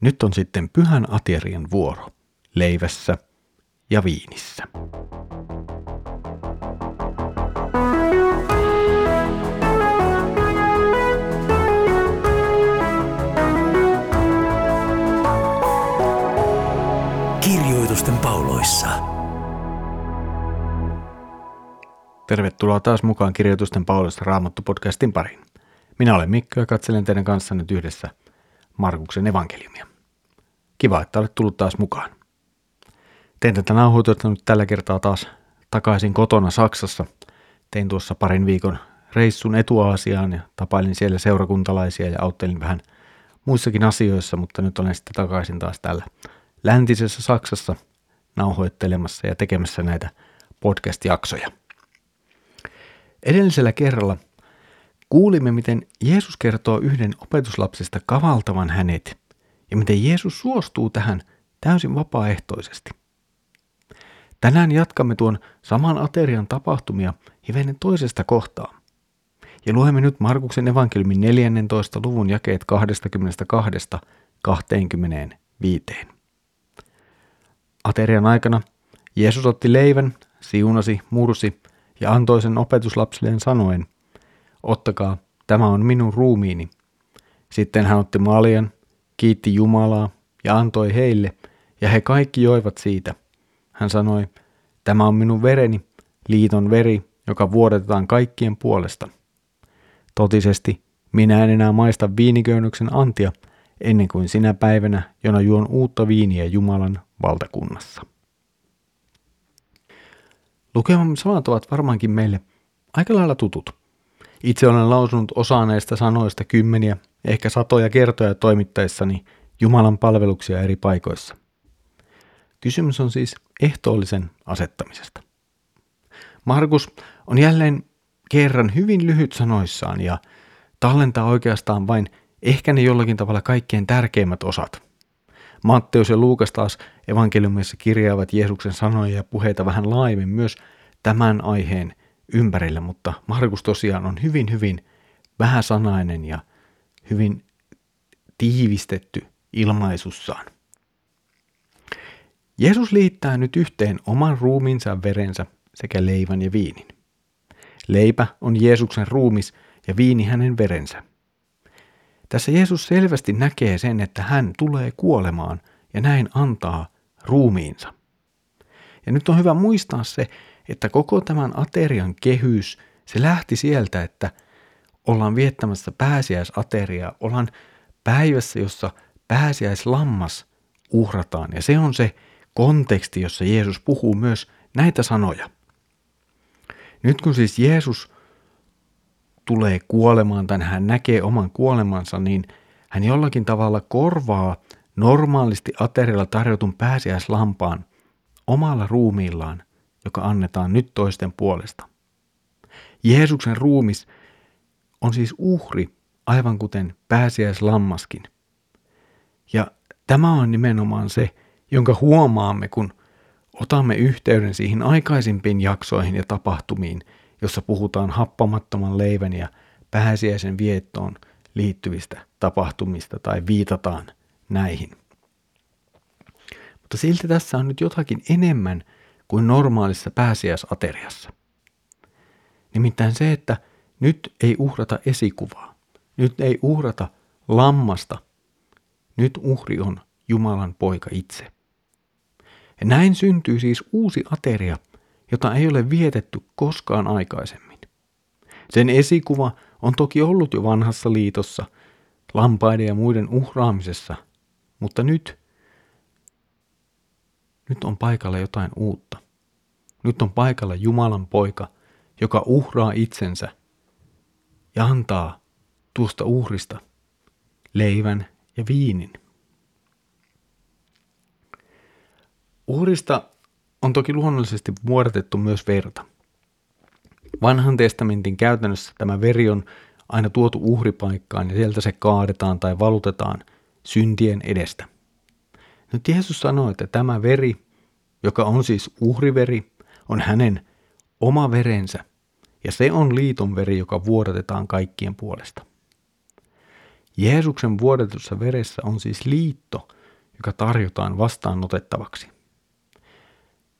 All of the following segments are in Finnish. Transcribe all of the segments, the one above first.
Nyt on sitten pyhän aterian vuoro, leivässä ja viinissä. Kirjoitusten pauloissa. Tervetuloa taas mukaan Kirjoitusten pauloissa Raamattu-podcastin pariin. Minä olen Mikko ja katselen teidän kanssa nyt yhdessä Markuksen evankeliumia. Kiva, että olet tullut taas mukaan. Tein tätä nauhoitusta nyt tällä kertaa taas takaisin kotona Saksassa. Tein tuossa parin viikon reissun etuaasiaan ja tapailin siellä seurakuntalaisia ja auttelin vähän muissakin asioissa, mutta nyt olen sitten takaisin taas täällä läntisessä Saksassa nauhoittelemassa ja tekemässä näitä podcast-jaksoja. Edellisellä kerralla kuulimme, miten Jeesus kertoo yhden opetuslapsesta kavaltavan hänet ja miten Jeesus suostuu tähän täysin vapaaehtoisesti. Tänään jatkamme tuon saman aterian tapahtumia hivenen toisesta kohtaa. Ja luemme nyt Markuksen evankeliumin 14. luvun jakeet 22-25. Aterian aikana Jeesus otti leivän, siunasi, mursi ja antoi sen opetuslapsilleen sanoen, ottakaa, tämä on minun ruumiini. Sitten hän otti maljan, kiitti Jumalaa ja antoi heille, ja he kaikki joivat siitä. Hän sanoi, tämä on minun vereni, liiton veri, joka vuodetetaan kaikkien puolesta. Totisesti, minä en enää maista viiniköynnöksen antia, ennen kuin sinä päivänä, jona juon uutta viiniä Jumalan valtakunnassa. Lukemamme sanat ovat varmaankin meille aika lailla tutut. Itse olen lausunut osaa näistä sanoista kymmeniä, ehkä satoja kertoja toimittaessani Jumalan palveluksia eri paikoissa. Kysymys on siis ehtoollisen asettamisesta. Markus on jälleen kerran hyvin lyhyt sanoissaan ja tallentaa oikeastaan vain ehkä ne jollakin tavalla kaikkein tärkeimmät osat. Matteus ja Luukas taas evankeliumissa kirjaavat Jeesuksen sanoja ja puheita vähän laajemmin myös tämän aiheen ympärillä, mutta Markus tosiaan on hyvin hyvin vähäsanainen ja hyvin tiivistetty ilmaisussaan. Jeesus liittää nyt yhteen oman ruumiinsa verensä sekä leivän ja viinin. Leipä on Jeesuksen ruumis ja viini hänen verensä. Tässä Jeesus selvästi näkee sen, että hän tulee kuolemaan ja näin antaa ruumiinsa. Ja nyt on hyvä muistaa se, että koko tämän aterian kehys, se lähti sieltä, että ollaan viettämässä pääsiäisateriaa, ollaan päivässä, jossa pääsiäislammas uhrataan. Ja se on se konteksti, jossa Jeesus puhuu myös näitä sanoja. Nyt kun siis Jeesus tulee kuolemaan tai hän näkee oman kuolemansa, niin hän jollakin tavalla korvaa normaalisti aterialla tarjotun pääsiäislampaan omalla ruumiillaan, joka annetaan nyt toisten puolesta. Jeesuksen ruumis on siis uhri, aivan kuten pääsiäislammaskin. Ja tämä on nimenomaan se, jonka huomaamme, kun otamme yhteyden siihen aikaisimpiin jaksoihin ja tapahtumiin, jossa puhutaan happamattoman leivän ja pääsiäisen viettoon liittyvistä tapahtumista tai viitataan näihin. Mutta silti tässä on nyt jotakin enemmän kuin normaalissa pääsiäisateriassa. Nimittäin se, että nyt ei uhrata esikuvaa, nyt ei uhrata lammasta, nyt uhri on Jumalan poika itse. Ja näin syntyy siis uusi ateria, jota ei ole vietetty koskaan aikaisemmin. Sen esikuva on toki ollut jo vanhassa liitossa, lampaiden ja muiden uhraamisessa, mutta nyt, nyt on paikalla jotain uutta. Nyt on paikalla Jumalan poika, joka uhraa itsensä ja antaa tuosta uhrista leivän ja viinin. Uhrista on toki luonnollisesti vuodatettu myös verta. Vanhan testamentin käytännössä tämä veri on aina tuotu uhripaikkaan ja sieltä se kaadetaan tai valutetaan syntien edestä. Nyt Jeesus sanoi, että tämä veri, joka on siis uhriveri, on hänen oma verensä ja se on liiton veri, joka vuodatetaan kaikkien puolesta. Jeesuksen vuodetussa veressä on siis liitto, joka tarjotaan vastaanotettavaksi.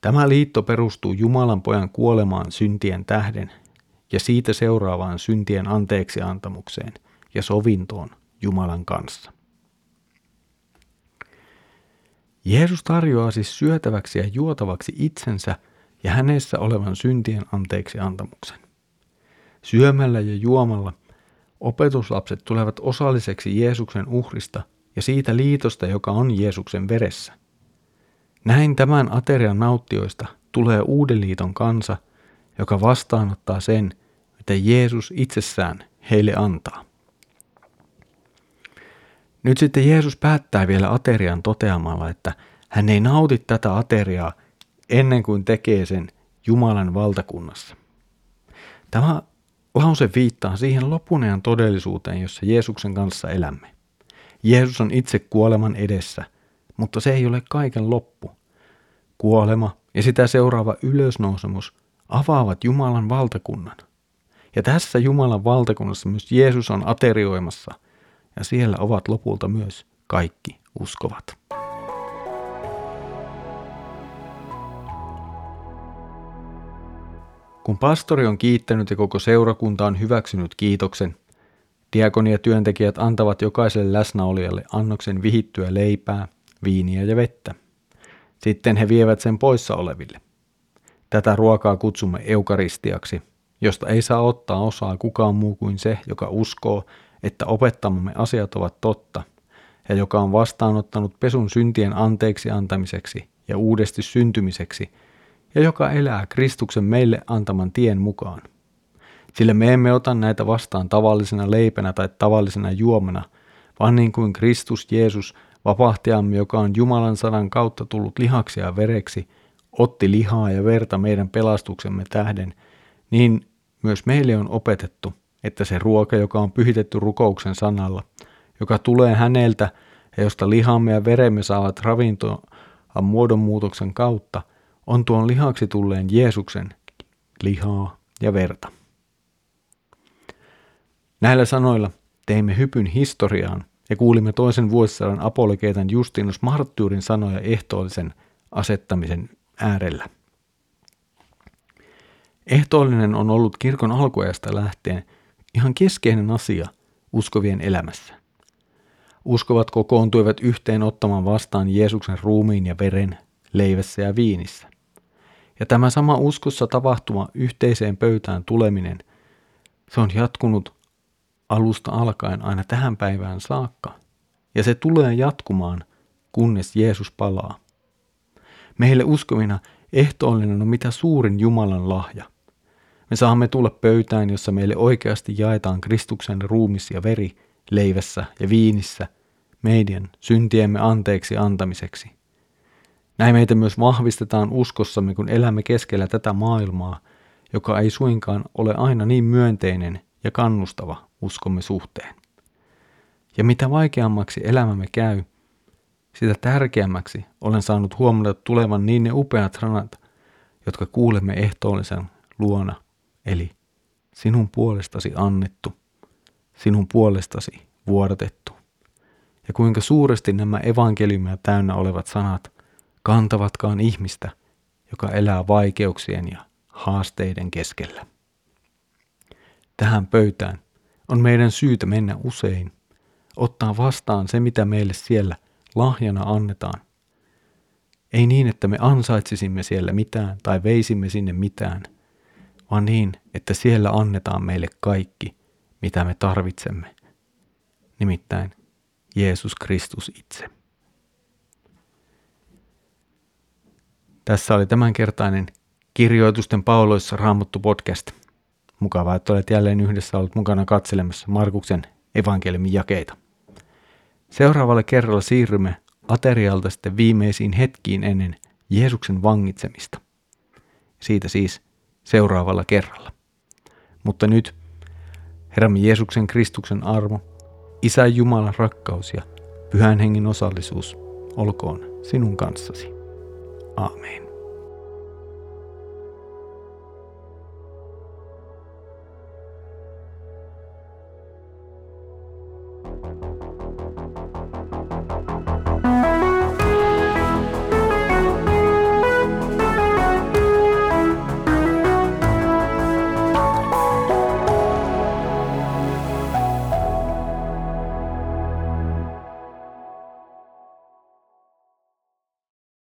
Tämä liitto perustuu Jumalan pojan kuolemaan syntien tähden ja siitä seuraavaan syntien anteeksiantamukseen ja sovintoon Jumalan kanssa. Jeesus tarjoaa siis syötäväksi ja juotavaksi itsensä ja hänessä olevan syntien anteeksi antamuksen. Syömällä ja juomalla opetuslapset tulevat osalliseksi Jeesuksen uhrista ja siitä liitosta, joka on Jeesuksen veressä. Näin tämän aterian nauttioista tulee uuden liiton kansa, joka vastaanottaa sen, mitä Jeesus itsessään heille antaa. Nyt sitten Jeesus päättää vielä aterian toteamalla, että hän ei nauti tätä ateriaa ennen kuin tekee sen Jumalan valtakunnassa. Tämä lause viittaa siihen lopunean todellisuuteen, jossa Jeesuksen kanssa elämme. Jeesus on itse kuoleman edessä, mutta se ei ole kaiken loppu. Kuolema ja sitä seuraava ylösnousemus avaavat Jumalan valtakunnan. Ja tässä Jumalan valtakunnassa myös Jeesus on aterioimassa – ja siellä ovat lopulta myös kaikki uskovat. Kun pastori on kiittänyt ja koko seurakunta on hyväksynyt kiitoksen, diakonia työntekijät antavat jokaiselle läsnäolijalle annoksen vihittyä leipää, viiniä ja vettä. Sitten he vievät sen poissa oleville. Tätä ruokaa kutsumme eukaristiaksi, josta ei saa ottaa osaa kukaan muu kuin se, joka uskoo, että opettamamme asiat ovat totta, ja joka on vastaanottanut pesun syntien anteeksi antamiseksi ja uudesti syntymiseksi, ja joka elää Kristuksen meille antaman tien mukaan. Sillä me emme ota näitä vastaan tavallisena leipänä tai tavallisena juomana, vaan niin kuin Kristus Jeesus, vapahtajamme, joka on Jumalan sanan kautta tullut lihaksi ja vereksi, otti lihaa ja verta meidän pelastuksemme tähden, niin myös meille on opetettu – että se ruoka, joka on pyhitetty rukouksen sanalla, joka tulee häneltä ja josta lihamme ja veremme saavat ravintoa muodonmuutoksen kautta, on tuon lihaksi tulleen Jeesuksen lihaa ja verta. Näillä sanoilla teimme hypyn historiaan ja kuulimme toisen vuosisadan apologeetan Justinus Marttyyrin sanoja ehtoollisen asettamisen äärellä. Ehtoollinen on ollut kirkon alkuajasta lähtien ihan keskeinen asia uskovien elämässä. Uskovat kokoontuivat yhteen ottamaan vastaan Jeesuksen ruumiin ja veren leivässä ja viinissä. Ja tämä sama uskossa tapahtuma yhteiseen pöytään tuleminen, se on jatkunut alusta alkaen aina tähän päivään saakka. Ja se tulee jatkumaan, kunnes Jeesus palaa. Meille uskovina ehtoollinen on mitä suurin Jumalan lahja – me saamme tulla pöytään, jossa meille oikeasti jaetaan Kristuksen ruumis ja veri leivässä ja viinissä meidän syntiemme anteeksi antamiseksi. Näin meitä myös vahvistetaan uskossamme, kun elämme keskellä tätä maailmaa, joka ei suinkaan ole aina niin myönteinen ja kannustava uskomme suhteen. Ja mitä vaikeammaksi elämämme käy, sitä tärkeämmäksi olen saanut huomata tulevan niin ne upeat sanat, jotka kuulemme ehtoollisen luona – eli sinun puolestasi annettu, sinun puolestasi vuodatettu. Ja kuinka suuresti nämä evankeliumia täynnä olevat sanat kantavatkaan ihmistä, joka elää vaikeuksien ja haasteiden keskellä. Tähän pöytään on meidän syytä mennä usein, ottaa vastaan se, mitä meille siellä lahjana annetaan. Ei niin, että me ansaitsisimme siellä mitään tai veisimme sinne mitään – vaan niin, että siellä annetaan meille kaikki, mitä me tarvitsemme, nimittäin Jeesus Kristus itse. Tässä oli tämänkertainen Kirjoitusten pauloissa Raamattu podcast. Mukavaa, että olet jälleen yhdessä ollut mukana katselemassa Markuksen evankeliumin jakeita. Seuraavalla kerralla siirrymme aterialta sitten viimeisiin hetkiin ennen Jeesuksen vangitsemista. Siitä siis seuraavalla kerralla. Mutta nyt Herramme Jeesuksen Kristuksen armo, Isä Jumalan rakkaus ja Pyhän Hengen osallisuus olkoon sinun kanssasi. Amen.